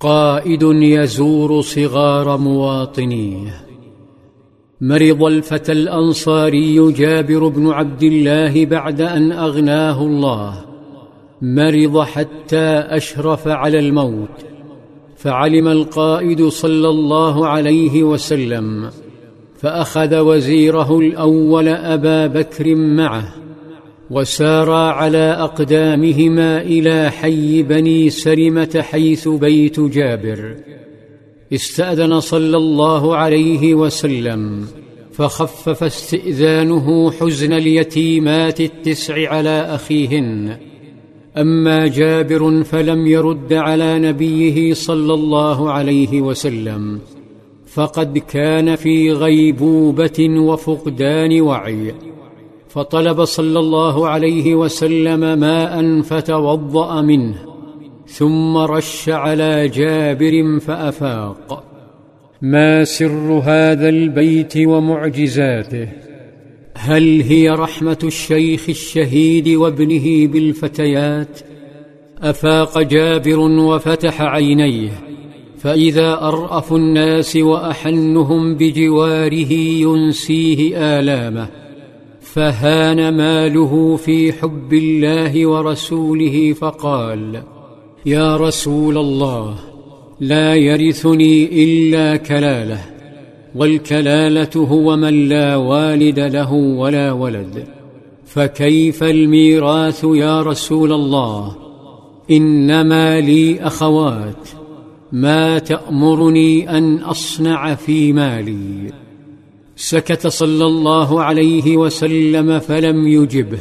قائد يزور صغار مواطنيه. مرض الفتى الأنصاري جابر بن عبد الله بعد أن أغناه الله. مرض حتى أشرف على الموت. فعلم القائد صلى الله عليه وسلم. فأخذ وزيره الأول أبا بكر معه. وسارا على أقدامهما إلى حي بني سلمة حيث بيت جابر. استأذن صلى الله عليه وسلم فخفف استئذانه حزن اليتيمات التسع على أخيهن. أما جابر فلم يرد على نبيه صلى الله عليه وسلم فقد كان في غيبوبة وفقدان وعي. فطلب صلى الله عليه وسلم ماء فتوضأ منه ثم رش على جابر فأفاق. ما سر هذا البيت ومعجزاته؟ هل هي رحمة الشيخ الشهيد وابنه بالفتيات؟ أفاق جابر وفتح عينيه فإذا أرأف الناس وأحنهم بجواره ينسيه آلامه. فهان ماله في حب الله ورسوله فقال يا رسول الله لا يرثني إلا كلاله والكلالة هو من لا والد له ولا ولد فكيف الميراث يا رسول الله؟ إنما لي أخوات ما تأمرني أن أصنع في مالي. سكت صلى الله عليه وسلم فلم يجبه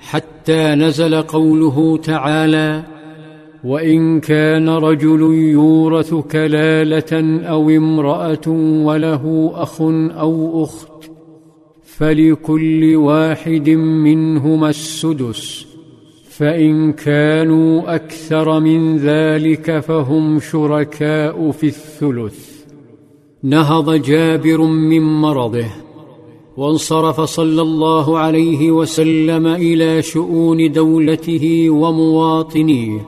حتى نزل قوله تعالى وإن كان رجل يورث كلالة أو امرأة وله أخ أو أخت فلكل واحد منهما السدس فإن كانوا أكثر من ذلك فهم شركاء في الثلث. نهض جابر من مرضه وانصرف صلى الله عليه وسلم إلى شؤون دولته ومواطنيه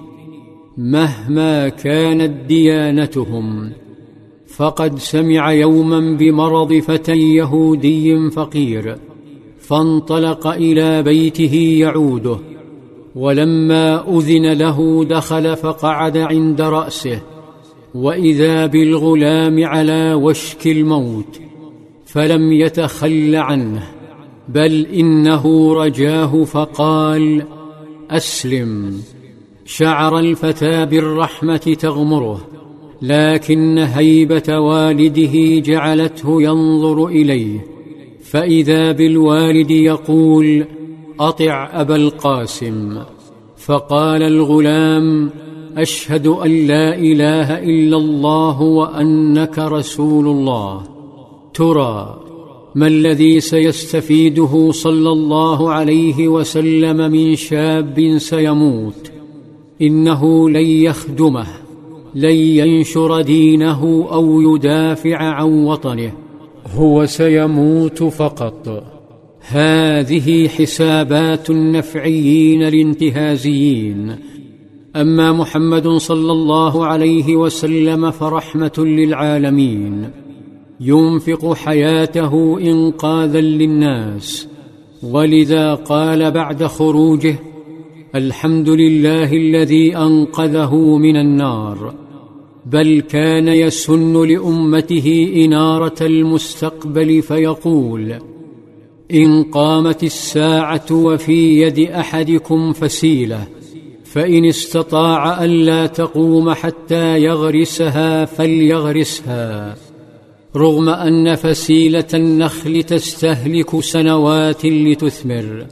مهما كانت ديانتهم. فقد سمع يوما بمرض فتى يهودي فقير فانطلق إلى بيته يعوده ولما أذن له دخل فقعد عند رأسه. وإذا بالغلام على وشك الموت فلم يتخل عنه بل إنه رجاه فقال أسلم شعر الفتى بالرحمة تغمره لكن هيبة والده جعلته ينظر إليه فإذا بالوالد يقول أطع أبا القاسم فقال الغلام أشهد أن لا إله إلا الله وأنك رسول الله. ترى ما الذي سيستفيده صلى الله عليه وسلم من شاب سيموت. إنه لن يخدمه لن ينشر دينه أو يدافع عن وطنه. هو سيموت فقط. هذه حسابات النفعيين الانتهازيين. أما محمد صلى الله عليه وسلم فرحمة للعالمين. ينفق حياته إنقاذا للناس. ولذا قال بعد خروجه الحمد لله الذي أنقذه من النار. بل كان يسن لأمته إنارة المستقبل فيقول إن قامت الساعة وفي يد أحدكم فسيلة. فإن استطاع ألا تقوم حتى يغرسها فليغرسها. رغم أن فسيلة النخل تستهلك سنوات لتثمر.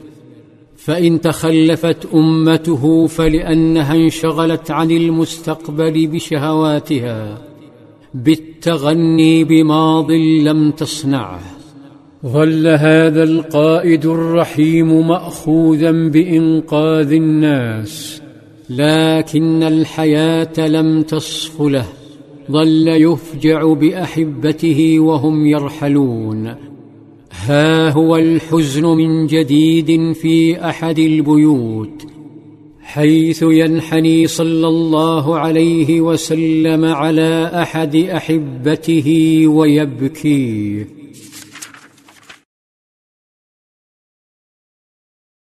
فإن تخلفت أمته فلأنها انشغلت عن المستقبل بشهواتها. بالتغني بماض لم تصنعه. ظل هذا القائد الرحيم مأخوذا بإنقاذ الناس. لكن الحياة لم تصف له ظل يفجع بأحبته وهم يرحلون. ها هو الحزن من جديد في أحد البيوت حيث ينحني صلى الله عليه وسلم على أحد أحبته ويبكيه.